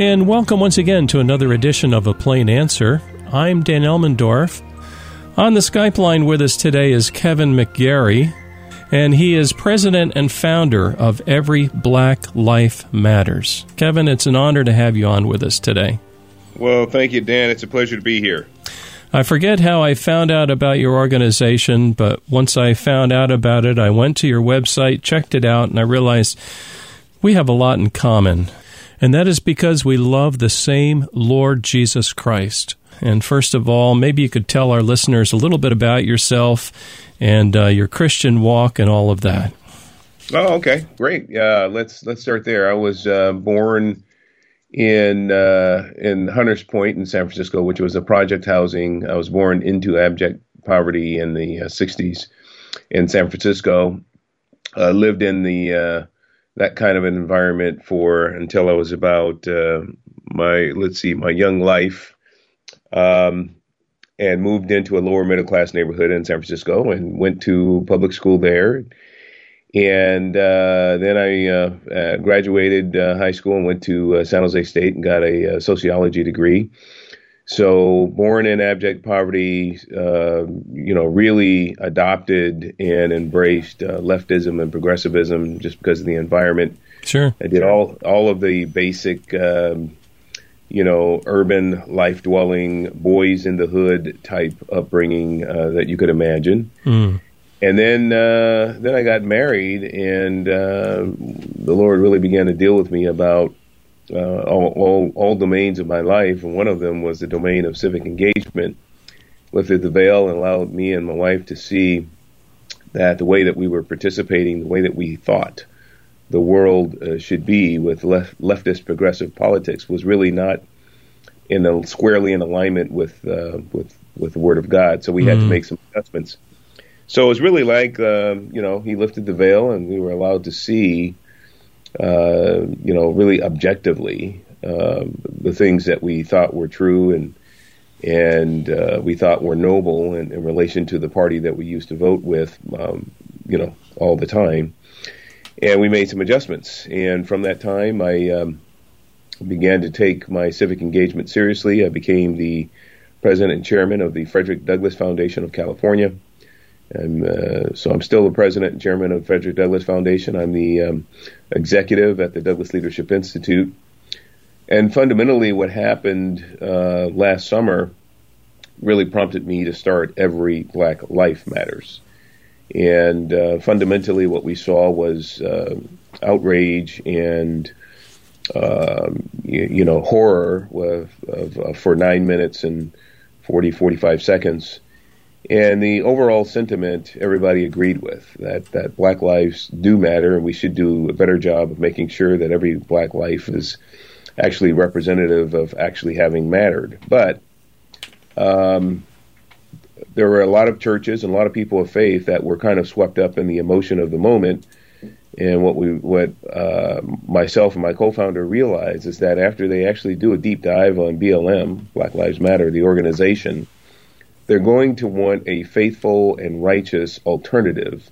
And welcome once again to another edition of A Plain Answer. I'm Dan Elmendorf. On the Skype line with us today is Kevin McGary, and he is president and founder of Every Black Life Matters. Kevin, it's an honor to have you on with us today. Well, thank you, Dan. It's a pleasure to be here. I forget how I found out about your organization, but once I found out about it, I went to your website, checked it out, and I realized we have a lot in common. And that is because we love the same Lord Jesus Christ. And first of all, maybe you could tell our listeners a little bit about yourself and uh, your Christian walk and all of that. Oh, okay, great. Uh, let's let's start there. I was uh, born in uh, in Hunters Point in San Francisco, which was a project housing. I was born into abject poverty in the '60s uh, in San Francisco. lived in the uh, that kind of an environment for until I was about uh, my let's see my young life, um, and moved into a lower middle class neighborhood in San Francisco and went to public school there. And uh, then I uh, uh graduated uh, high school and went to uh, San Jose State and got a sociology degree. So, born in abject poverty, uh, you know, really adopted and embraced uh, leftism and progressivism just because of the environment. Sure. I did all all of the basic, um, you know, urban life dwelling, boys in the hood type upbringing uh, that you could imagine. Mm. And then uh, then I got married, and uh, the Lord really began to deal with me about uh, all, all, all domains of my life, and one of them was the domain of civic engagement. Lifted the veil and allowed me and my wife to see that the way that we were participating, the way that we thought the world uh, should be with left, leftist progressive politics, was really not in a, squarely in alignment with uh, with with the Word of God. So we mm-hmm. had to mm-hmm. make some adjustments. So it was really like uh, you know he lifted the veil and we were allowed to see uh, you know, really objectively uh, the things that we thought were true and and uh, we thought were noble in, in, relation to the party that we used to vote with, um, you know, all the time. And we made some adjustments. And from that time, I um, began to take my civic engagement seriously. I became the president and chairman of the Frederick Douglass Foundation of California. And uh, so I'm still the president and chairman of Frederick Douglass Foundation. I'm the um, executive at the Douglass Leadership Institute. And fundamentally, what happened uh, last summer really prompted me to start Every Black Life Matters. And uh, fundamentally, what we saw was uh, outrage and um, you, you, know horror of, of, for nine minutes and 40, 45 seconds and the overall sentiment everybody agreed with that, that black lives do matter and we should do a better job of making sure that every black life is actually representative of actually having mattered. But um, there were a lot of churches and a lot of people of faith that were kind of swept up in the emotion of the moment. And what we, what uh, myself and my co-founder realized is that after they actually do a deep dive on BLM, Black Lives Matter, the organization, they're going to want a faithful and righteous alternative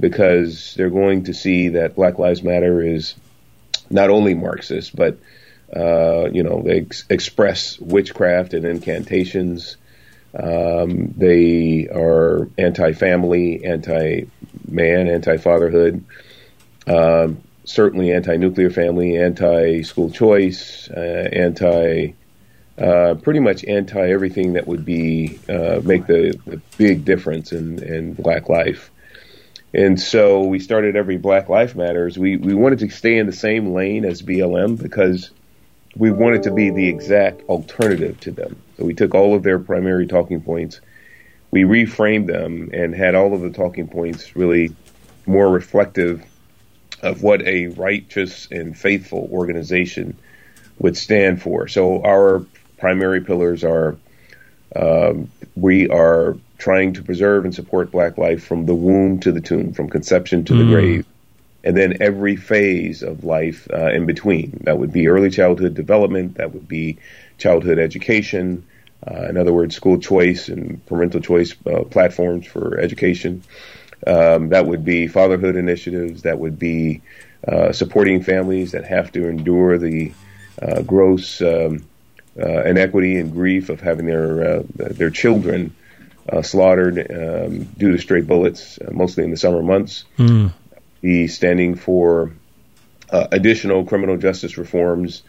because they're going to see that Black Lives Matter is not only Marxist, but uh, you know they ex- express witchcraft and incantations. Um, they are anti-family, anti-man, anti-fatherhood, um, certainly anti-nuclear family, anti-school choice, uh, anti uh, pretty much anti everything that would be uh, make the, the, big difference in, in black life. And so we started every Black Life Matters. We we wanted to stay in the same lane as BLM because we wanted to be the exact alternative to them. So we took all of their primary talking points, we reframed them, and had all of the talking points really more reflective of what a righteous and faithful organization would stand for. So our primary pillars are um, we are trying to preserve and support black life from the womb to the tomb, from conception to mm. the grave, and then every phase of life uh, in between. That would be early childhood development, that would be childhood education, uh, in other words, school choice and parental choice uh, platforms for education. Um, that would be fatherhood initiatives, that would be uh, supporting families that have to endure the uh, gross um, inequity and grief of having their uh, their children uh, slaughtered um, due to stray bullets, mostly in the summer months. Mm. He's standing for additional criminal justice reforms.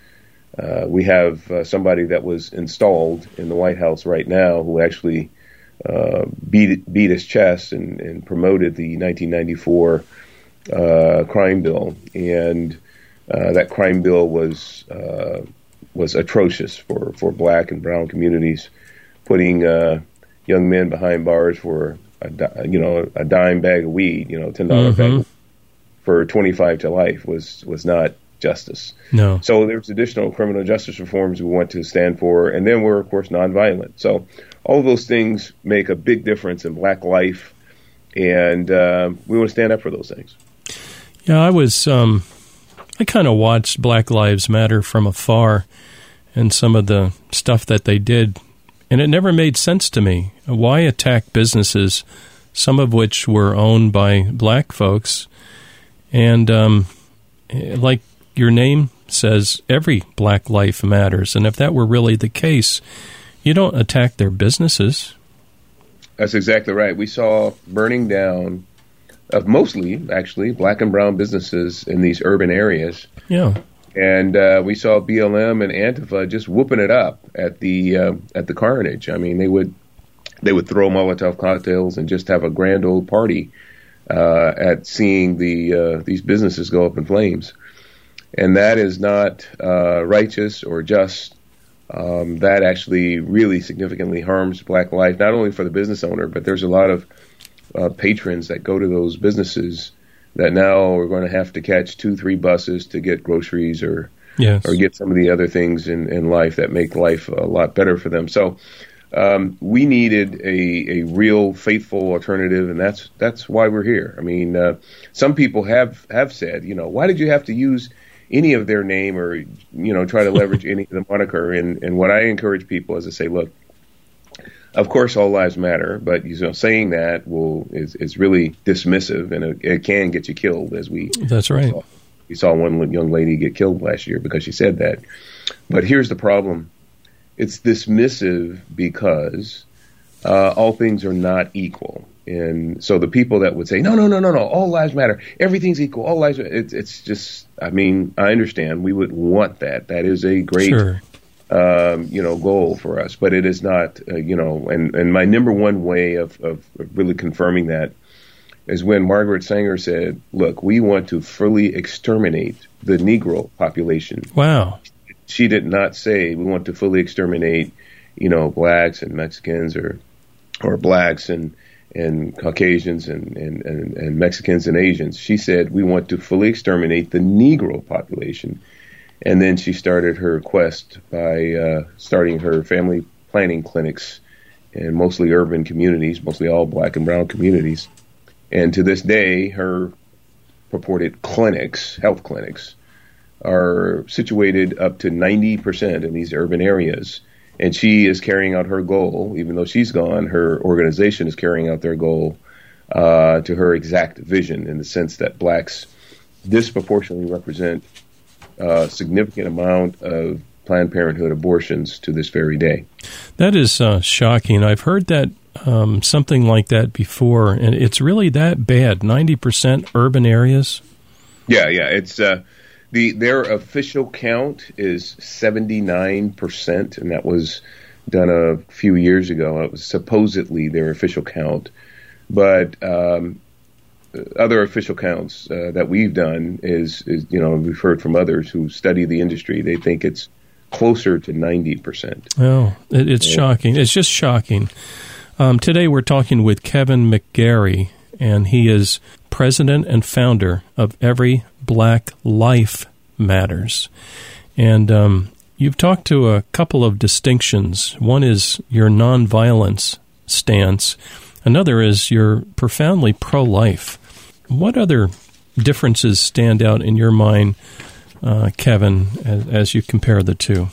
we have somebody that was installed in the White House right now who actually uh, beat beat his chest and, and promoted the 1994 uh, crime bill, and uh, that crime bill was uh, was atrocious for, for black and brown communities, putting uh, young men behind bars for a, you know a dime bag of weed, you know ten dollar mm-hmm. bag for 25 to life was was not justice. No. So there's additional criminal justice reforms we want to stand for, and then we're of course nonviolent. So all those things make a big difference in black life, and uh, we want to stand up for those things. Yeah, I was. Um, I kind of watched Black Lives Matter from afar, and some of the stuff that they did, and it never made sense to me. Why attack businesses, some of which were owned by black folks, and um, like your name says, every black life matters, and if that were really the case you don't attack their businesses. That's exactly right. We saw burning down of mostly, actually, black and brown businesses in these urban areas. Yeah. And uh, we saw BLM and Antifa just whooping it up at the uh, at the carnage. I mean, they would they would throw Molotov cocktails and just have a grand old party uh, at seeing the uh, these businesses go up in flames, and that is not uh, righteous or just um, that actually really significantly harms black life, not only for the business owner, but there's a lot of uh, patrons that go to those businesses that now are going to have to catch two, three buses to get groceries or yes. or get some of the other things in, in life that make life a lot better for them. So um, we needed a, a real faithful alternative, and that's that's why we're here. I mean, uh, some people have have said, you know, why did you have to use any of their name or you know try to leverage any of the moniker. And and what I encourage people is to say, look, of course all lives matter, but you know saying that will is is really dismissive and it, it can get you killed. As we that's right. Saw. We saw one young lady get killed last year because she said that. But here's the problem: it's dismissive because uh, all things are not equal. And so the people that would say, no, no, no, no, no, all lives matter, everything's equal, all lives, it's, it's just, I mean, I understand we would want that. That is a great, sure. Um, you know, goal for us, but it is not, uh, you know, and, and my number one way of, of really confirming that is when Margaret Sanger said, look, we want to fully exterminate the Negro population. Wow. She did not say we want to fully exterminate, you know, blacks and Mexicans or, or blacks and, and Caucasians and, and, and, and, Mexicans and Asians. She said, We want to fully exterminate the Negro population. And then she started her quest by uh, starting her family planning clinics in mostly urban communities, mostly all black and brown communities. And to this day, her purported clinics, health clinics, are situated up to 90% in these urban areas and she is carrying out her goal, even though she's gone. Her organization is carrying out their goal uh, to her exact vision, in the sense that blacks disproportionately represent a significant amount of Planned Parenthood abortions to this very day. That is uh, shocking. I've heard that um, something like that before, and it's really that bad. Ninety percent urban areas. Yeah, yeah, it's. Uh, the their official count is 79%, and that was done a few years ago. It was supposedly their official count, but um, other official counts uh, that we've done is, is, you know, we've heard from others who study the industry. They think it's closer to 90%. Oh, it, it's yeah. shocking. It's just shocking. Um, today we're talking with Kevin McGary, and he is president and founder of Every Black Life Matters. And um, you've talked to a couple of distinctions. One is your nonviolence stance, another is you're profoundly pro life. What other differences stand out in your mind, uh, Kevin, as, as you compare the two?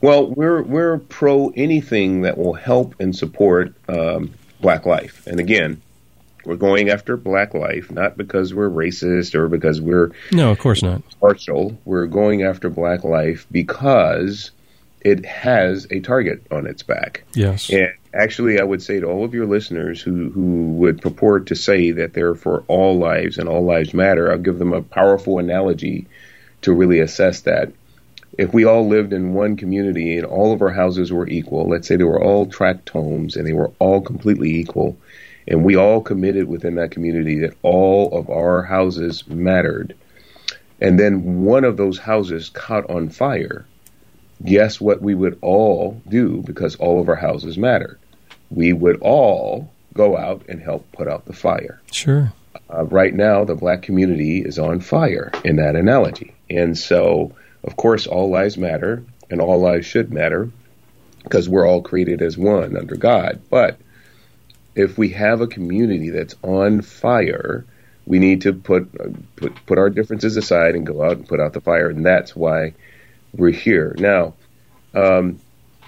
Well, we're we're pro anything that will help and support um, Black life. And again, We're going after black life, not because we're racist or because we're no, of course not partial. We're going after black life because it has a target on its back. Yes, and actually, I would say to all of your listeners who who would purport to say that they're for all lives and all lives matter, I'll give them a powerful analogy to really assess that. If we all lived in one community and all of our houses were equal, let's say they were all tract homes and they were all completely equal and we all committed within that community that all of our houses mattered, and then one of those houses caught on fire, guess what we would all do because all of our houses mattered? We would all go out and help put out the fire. Sure. Uh, right now, the black community is on fire in that analogy. And so, of course, all lives matter and all lives should matter because we're all created as one under God. But if we have a community that's on fire, we need to put put put our differences aside and go out and put out the fire, and that's why we're here now. Um,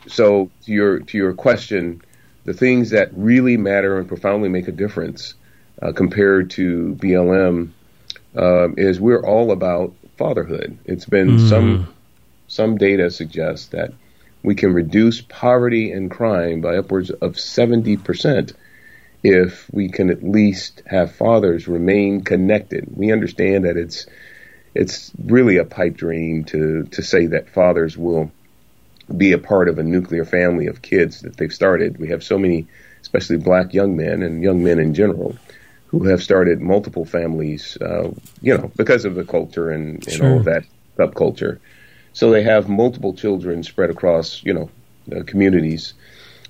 so to your to your question, the things that really matter and profoundly make a difference uh, compared to BLM um, is we're all about fatherhood. It's been mm. some some data suggests that we can reduce poverty and crime by upwards of seventy percent if we can at least have fathers remain connected. We understand that it's it's really a pipe dream to to say that fathers will be a part of a nuclear family of kids that they've started. We have so many, especially black young men and young men in general, who have started multiple families, uh, you know, because of the culture and, and sure. all of that subculture. So they have multiple children spread across, you know, uh, communities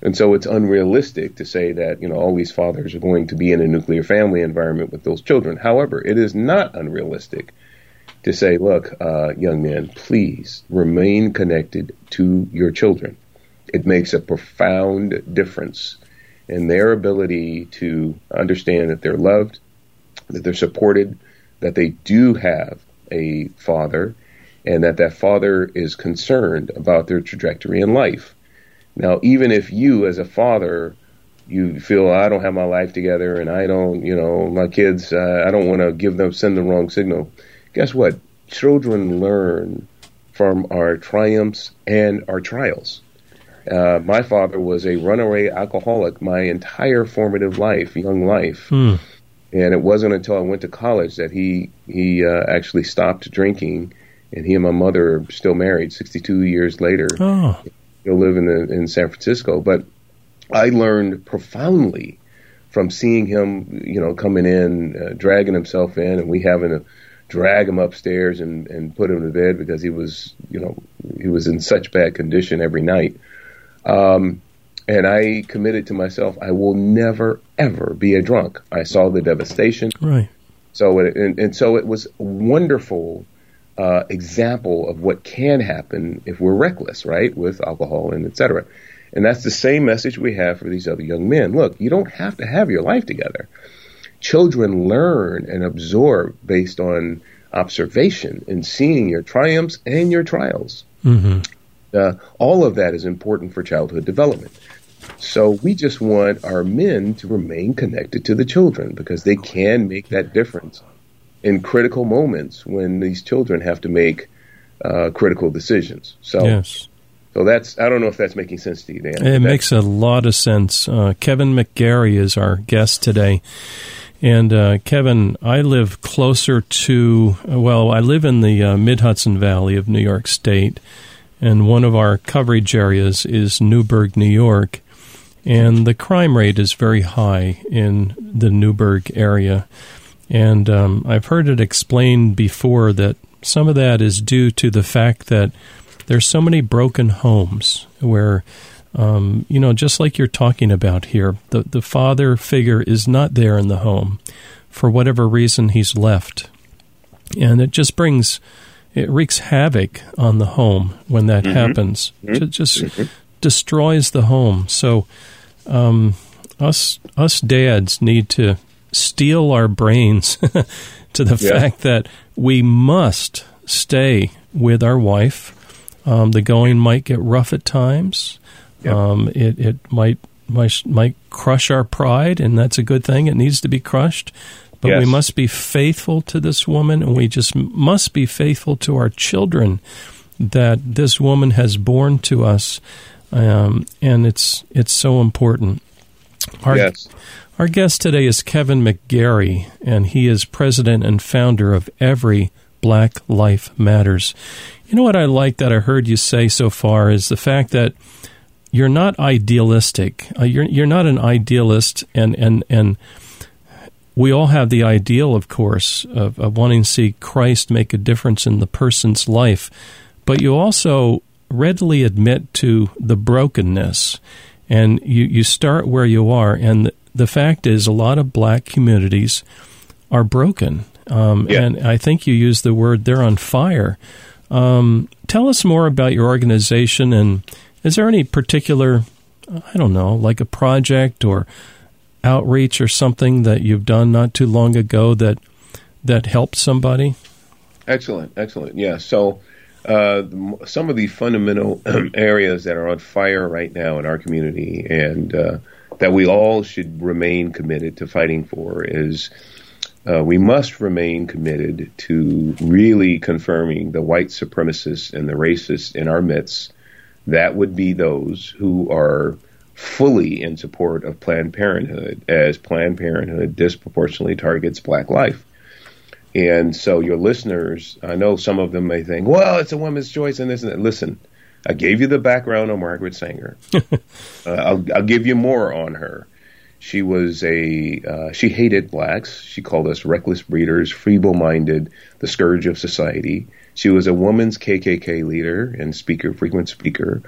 and so it's unrealistic to say that, you know, all these fathers are going to be in a nuclear family environment with those children. However, it is not unrealistic to say, look, uh, young man, please remain connected to your children. It makes a profound difference in their ability to understand that they're loved, that they're supported, that they do have a father, and that that father is concerned about their trajectory in life. Now, even if you, as a father, you feel I don't have my life together and I don't, you know, my kids, uh, I don't want to give them send the wrong signal. Guess what? Children learn from our triumphs and our trials. Uh, my father was a runaway alcoholic my entire formative life, young life. Hmm. And it wasn't until I went to college that he he uh, actually stopped drinking, and he and my mother are still married, 62 years later. Oh still live in the, in San Francisco, but I learned profoundly from seeing him, you know, coming in, uh, dragging himself in, and we having to drag him upstairs and, and put him to bed because he was, you know, he was in such bad condition every night. Um, and I committed to myself, I will never ever be a drunk. I saw the devastation. Right. So it, and, and so it was a wonderful uh, example of what can happen if we're reckless, right, with alcohol and etc. And that's the same message we have for these other young men. Look, you don't have to have your life together. Children learn and absorb based on observation and seeing your triumphs and your trials. Mm-hmm. Uh, all of that is important for childhood development. So we just want our men to remain connected to the children because they can make that difference in critical moments when these children have to make uh, critical decisions. So, yes. so that's I don't know if that's making sense to you, Dan. It makes a lot of sense. Uh, Kevin McGary is our guest today. And uh, Kevin, I live closer to, well, I live in the uh, Mid Hudson Valley of New York State, and one of our coverage areas is Newburgh, New York. And the crime rate is very high in the Newburgh area. And um, I've heard it explained before that some of that is due to the fact that there's so many broken homes where, um, you know, just like you're talking about here, the, the father figure is not there in the home for whatever reason he's left. And it just brings, it wreaks havoc on the home when that mm-hmm. happens. Mm-hmm. It just mm-hmm. destroys the home. So, um, us us dads need to steel our brains to the yeah. fact that we must stay with our wife. Um, the going might get rough at times. Yep. Um, it, it might might, might crush our pride, and that's a good thing. It needs to be crushed. But yes. we must be faithful to this woman, and we just must be faithful to our children that this woman has born to us. Um, and it's it's so important. Our, yes. Our guest today is Kevin McGary, and he is president and founder of Every Black Life Matters. You know what I like that I heard you say so far is the fact that you're not idealistic. Uh, you're you're not an idealist, and and and we all have the ideal, of course, of, of wanting to see Christ make a difference in the person's life, but you also readily admit to the brokenness, and you you start where you are, and the fact is, a lot of black communities are broken. Um, yeah. And I think you used the word they're on fire. Um, tell us more about your organization, and is there any particular, I don't know, like a project or outreach or something that you've done not too long ago that that helped somebody? Excellent, excellent. Yeah. So uh, some of the fundamental areas that are on fire right now in our community, and uh, that we all should remain committed to fighting for is uh, we must remain committed to really confirming the white supremacists and the racists in our midst. That would be those who are fully in support of Planned Parenthood, as Planned Parenthood disproportionately targets black life. And so, your listeners, I know some of them may think, well, it's a woman's choice and this and that. Listen, I gave you the background on Margaret Sanger. uh, I'll, I'll, give you more on her. She was a uh, she hated blacks. She called us reckless breeders, feeble-minded, the scourge of society. She was a woman's KKK leader and speaker, frequent speaker.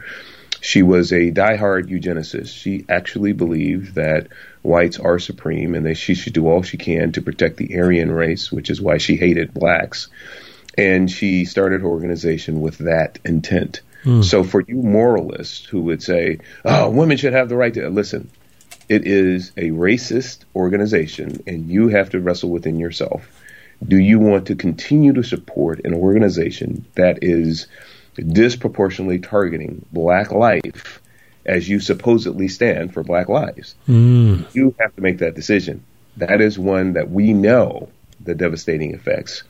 She was a diehard eugenicist. She actually believed that whites are supreme and that she should do all she can to protect the Aryan race, which is why she hated blacks. And she started her organization with that intent. Mm. So for you moralists who would say, "Oh, women should have the right to listen," it is a racist organization, and you have to wrestle within yourself. Do you want to continue to support an organization that is disproportionately targeting black life as you supposedly stand for black lives? Mm. You have to make that decision. That is one that we know the devastating effects.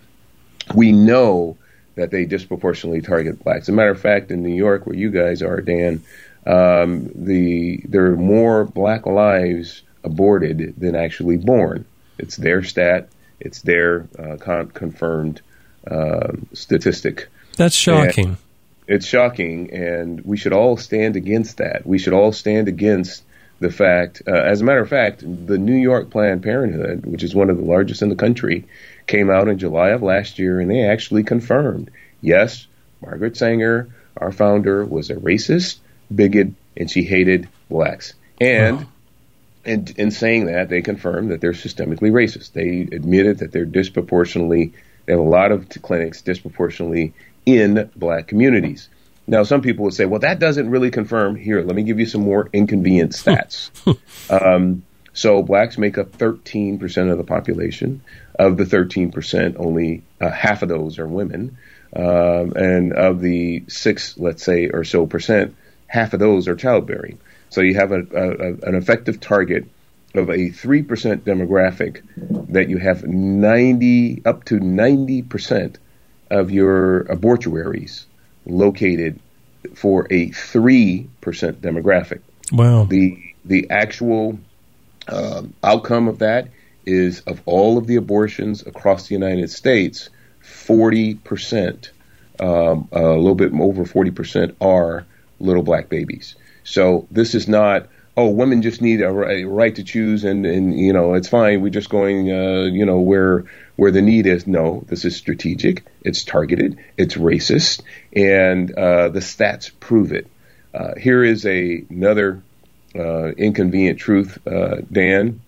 We know that they disproportionately target blacks. As a matter of fact, in New York, where you guys are, Dan, um, the there are more black lives aborted than actually born. It's their stat. It's their uh, con- confirmed uh, statistic. That's shocking. And it's shocking, and we should all stand against that. We should all stand against the fact. Uh, as a matter of fact, the New York Planned Parenthood, which is one of the largest in the country, came out in July of last year, and they actually confirmed yes, Margaret Sanger, our founder, was a racist, bigot, and she hated blacks. And in, in saying that, they confirm that they're systemically racist. They admitted that they're disproportionately, they have a lot of clinics disproportionately in black communities. Now, some people would say, well, that doesn't really confirm. Here, let me give you some more inconvenient stats. um, so, blacks make up 13% of the population. Of the 13%, only uh, half of those are women. Um, and of the six, let's say, or so percent, half of those are childbearing. So you have a, a, an effective target of a 3% demographic that you have 90, up to 90% of your abortuaries located for a 3% demographic. Wow. The, the actual um, outcome of that is of all of the abortions across the United States, 40%, um, a little bit over 40% are little black babies. So this is not, oh, women just need a, right to choose and, and, you know, it's fine. We're just going, uh, you know, where, where the need is. No, this is strategic. It's targeted. It's racist. And, uh, the stats prove it. Uh, here is a, another, uh, inconvenient truth, uh, Dan.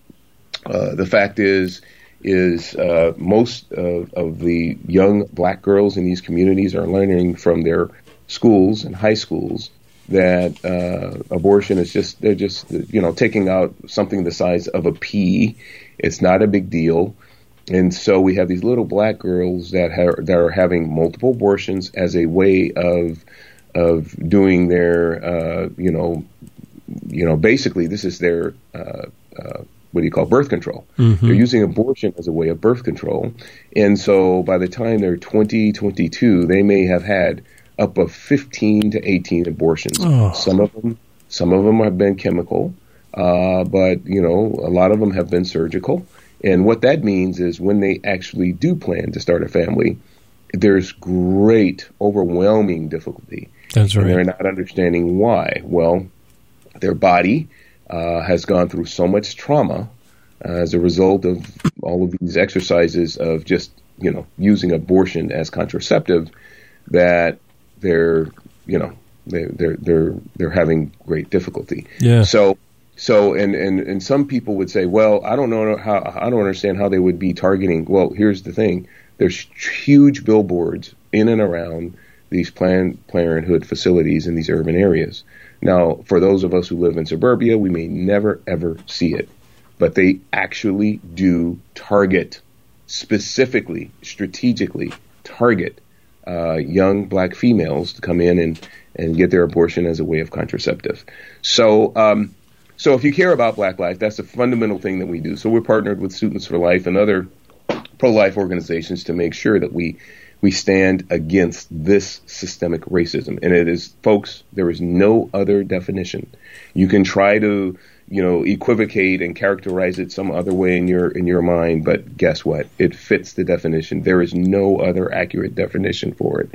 Uh, the fact is, is uh, most of, of, the young black girls in these communities are learning from their schools and high schools that uh, abortion is just they're just you know taking out something the size of a pea. It's not a big deal, and so we have these little black girls that ha- that are having multiple abortions as a way of of doing their uh, you know you know, basically this is their uh, uh, what do you call birth control? Mm-hmm. They're using abortion as a way of birth control, and so by the time they're 20, 22, they may have had up of 15 to 18 abortions. Oh. Some of them, some of them have been chemical, uh, but you know, a lot of them have been surgical. And what that means is when they actually do plan to start a family, there's great, overwhelming difficulty. That's And they're not understanding why. Well, their body uh, has gone through so much trauma uh, as a result of all of these exercises of just, you know, using abortion as contraceptive that they're, you know, they, they're they're they're having great difficulty. Yeah. So so and, and and some people would say, well, I don't know how I don't understand how they would be targeting. Well, here's the thing: there's huge billboards in and around these Planned Parenthood facilities in these urban areas. Now, for those of us who live in suburbia, we may never ever see it, but they actually do target specifically, strategically target uh, young black females to come in and, and get their abortion as a way of contraceptive. So, um, so if you care about Black life, that's a fundamental thing that we do. So we're partnered with Students for Life and other pro-life organizations to make sure that we we stand against this systemic racism. And it is, folks, there is no other definition. You can try to, you know, equivocate and characterize it some other way in your in your mind, but guess what? It fits the definition. There is no other accurate definition for it.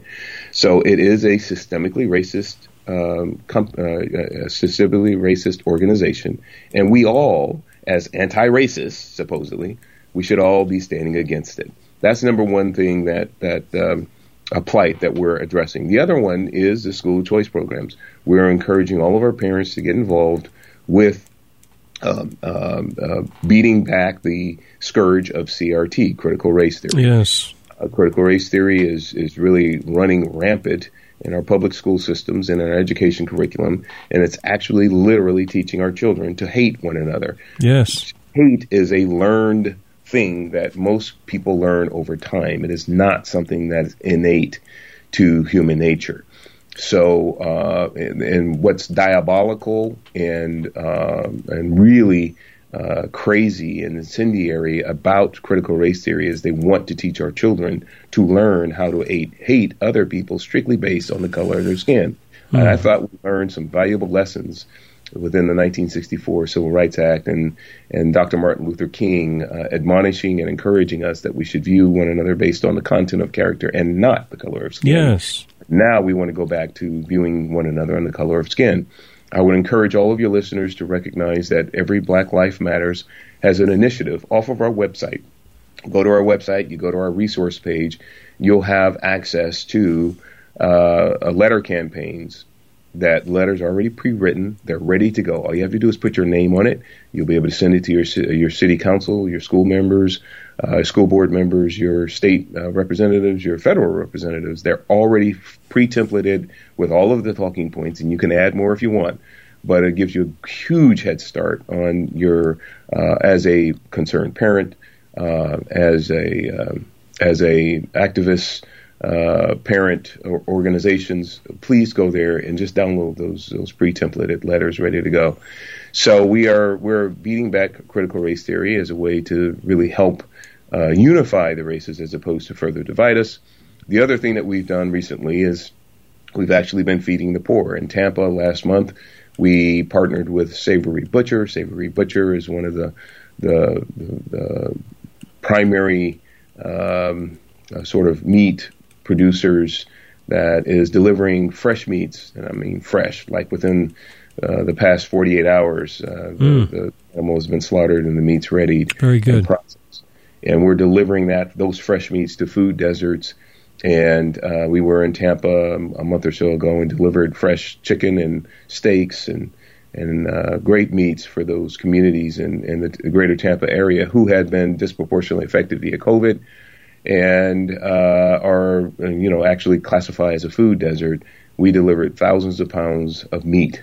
So it is a systemically racist um, uh, a systemically racist organization, and we all, as anti-racists, supposedly, we should all be standing against it. That's number one thing that that um, a plight that we're addressing. The other one is the school choice programs. We're encouraging all of our parents to get involved with um, um, uh, beating back the scourge of CRT, critical race theory. Yes. Uh, critical race theory is is really running rampant in our public school systems and in our education curriculum, and it's actually literally teaching our children to hate one another. Yes. Hate is a learned thing that most people learn over time. It is not something that is innate to human nature. So, uh, and, and what's diabolical and uh, and really uh, crazy and incendiary about critical race theory is they want to teach our children to learn how to hate, hate other people strictly based on the color of their skin. And I thought we learned some valuable lessons within the 1964 Civil Rights Act and, and Dr. Martin Luther King uh, admonishing and encouraging us that we should view one another based on the content of character and not the color of skin. Yes. Now we want to go back to viewing one another on the color of skin. I would encourage all of your listeners to recognize that every Black Life Matters has an initiative off of our website. Go to our website, you go to our resource page, you'll have access to uh, letter campaigns. That letters are already pre-written; they're ready to go. All you have to do is put your name on it. You'll be able to send it to your your city council, your school members, uh, school board members, your state uh, representatives, your federal representatives. They're already pre-templated with all of the talking points, and you can add more if you want. But it gives you a huge head start on your uh, as a concerned parent, uh, as a um, as a activist, uh, parent or organizations. Please go there and just download those those pre-templated letters ready to go. So we are we're beating back critical race theory as a way to really help uh, unify the races as opposed to further divide us. The other thing that we've done recently is we've actually been feeding the poor. In Tampa last month, we partnered with Savory Butcher. Savory Butcher is one of the the, the, the primary um, uh, sort of meat producers that is delivering fresh meats, and I mean fresh, like within uh, the past 48 hours, uh, the, Mm. the animal has been slaughtered and the meat's ready Very and good. processed. And we're delivering that those fresh meats to food deserts. And uh, we were in Tampa a month or so ago and delivered fresh chicken and steaks and and uh, great meats for those communities in, in the greater Tampa area who had been disproportionately affected via COVID and uh, are you know actually classified as a food desert. We delivered thousands of pounds of meat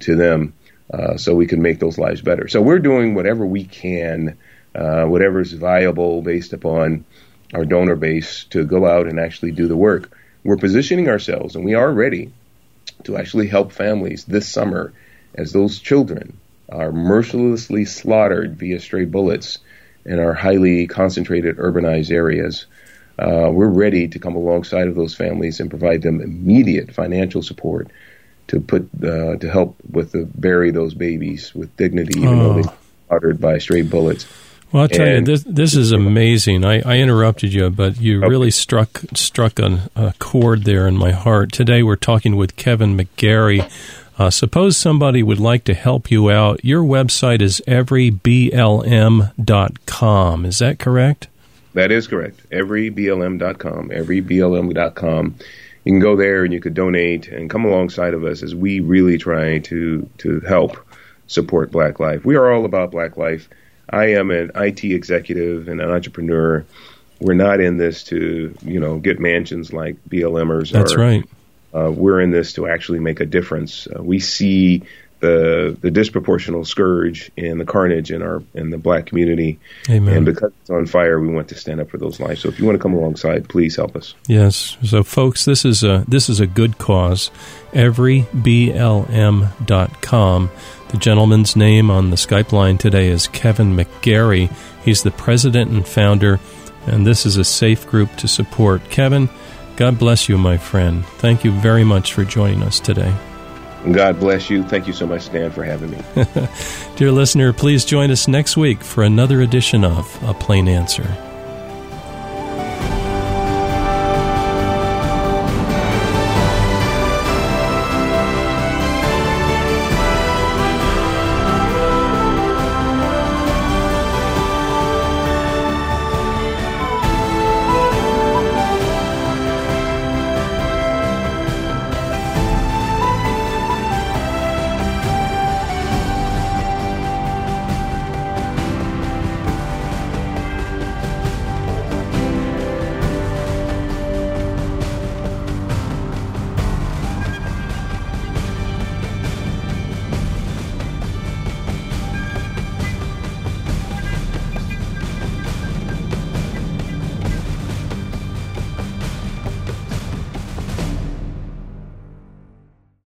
to them uh, so we can make those lives better. So we're doing whatever we can, uh, whatever is viable based upon our donor base to go out and actually do the work. We're positioning ourselves, and we are ready to actually help families this summer as those children are mercilessly slaughtered via stray bullets in our highly concentrated urbanized areas, uh, we're ready to come alongside of those families and provide them immediate financial support to put uh, to help with the bury those babies with dignity, even oh. though they're slaughtered by stray bullets. Well, I'll tell and, you, this this is amazing. I, I interrupted you, but you okay. really struck struck a, a, chord there in my heart. Today, we're talking with Kevin McGary. Uh, suppose somebody would like to help you out. Your website is everyblm.com. Is that correct? That is correct. Everyblm.com. Everyblm.com. You can go there and you could donate and come alongside of us as we really try to to help support Black Life. We are all about Black Life I am an IT executive and an entrepreneur. We're not in this to, you know, get mansions like BLMers. That's or, right. Uh, we're in this to actually make a difference. Uh, we see the the disproportional scourge and the carnage in our in the black community. Amen. And because it's on fire, we want to stand up for those lives. So if you want to come alongside, please help us. Yes. So folks, this is a this is a good cause. Everyblm.com. The gentleman's name on the Skype line today is Kevin McGary. He's the president and founder, and this is a safe group to support. Kevin, God bless you, my friend. Thank you very much for joining us today. God bless you. Thank you so much, Dan, for having me. Dear listener, please join us next week for another edition of A Plain Answer.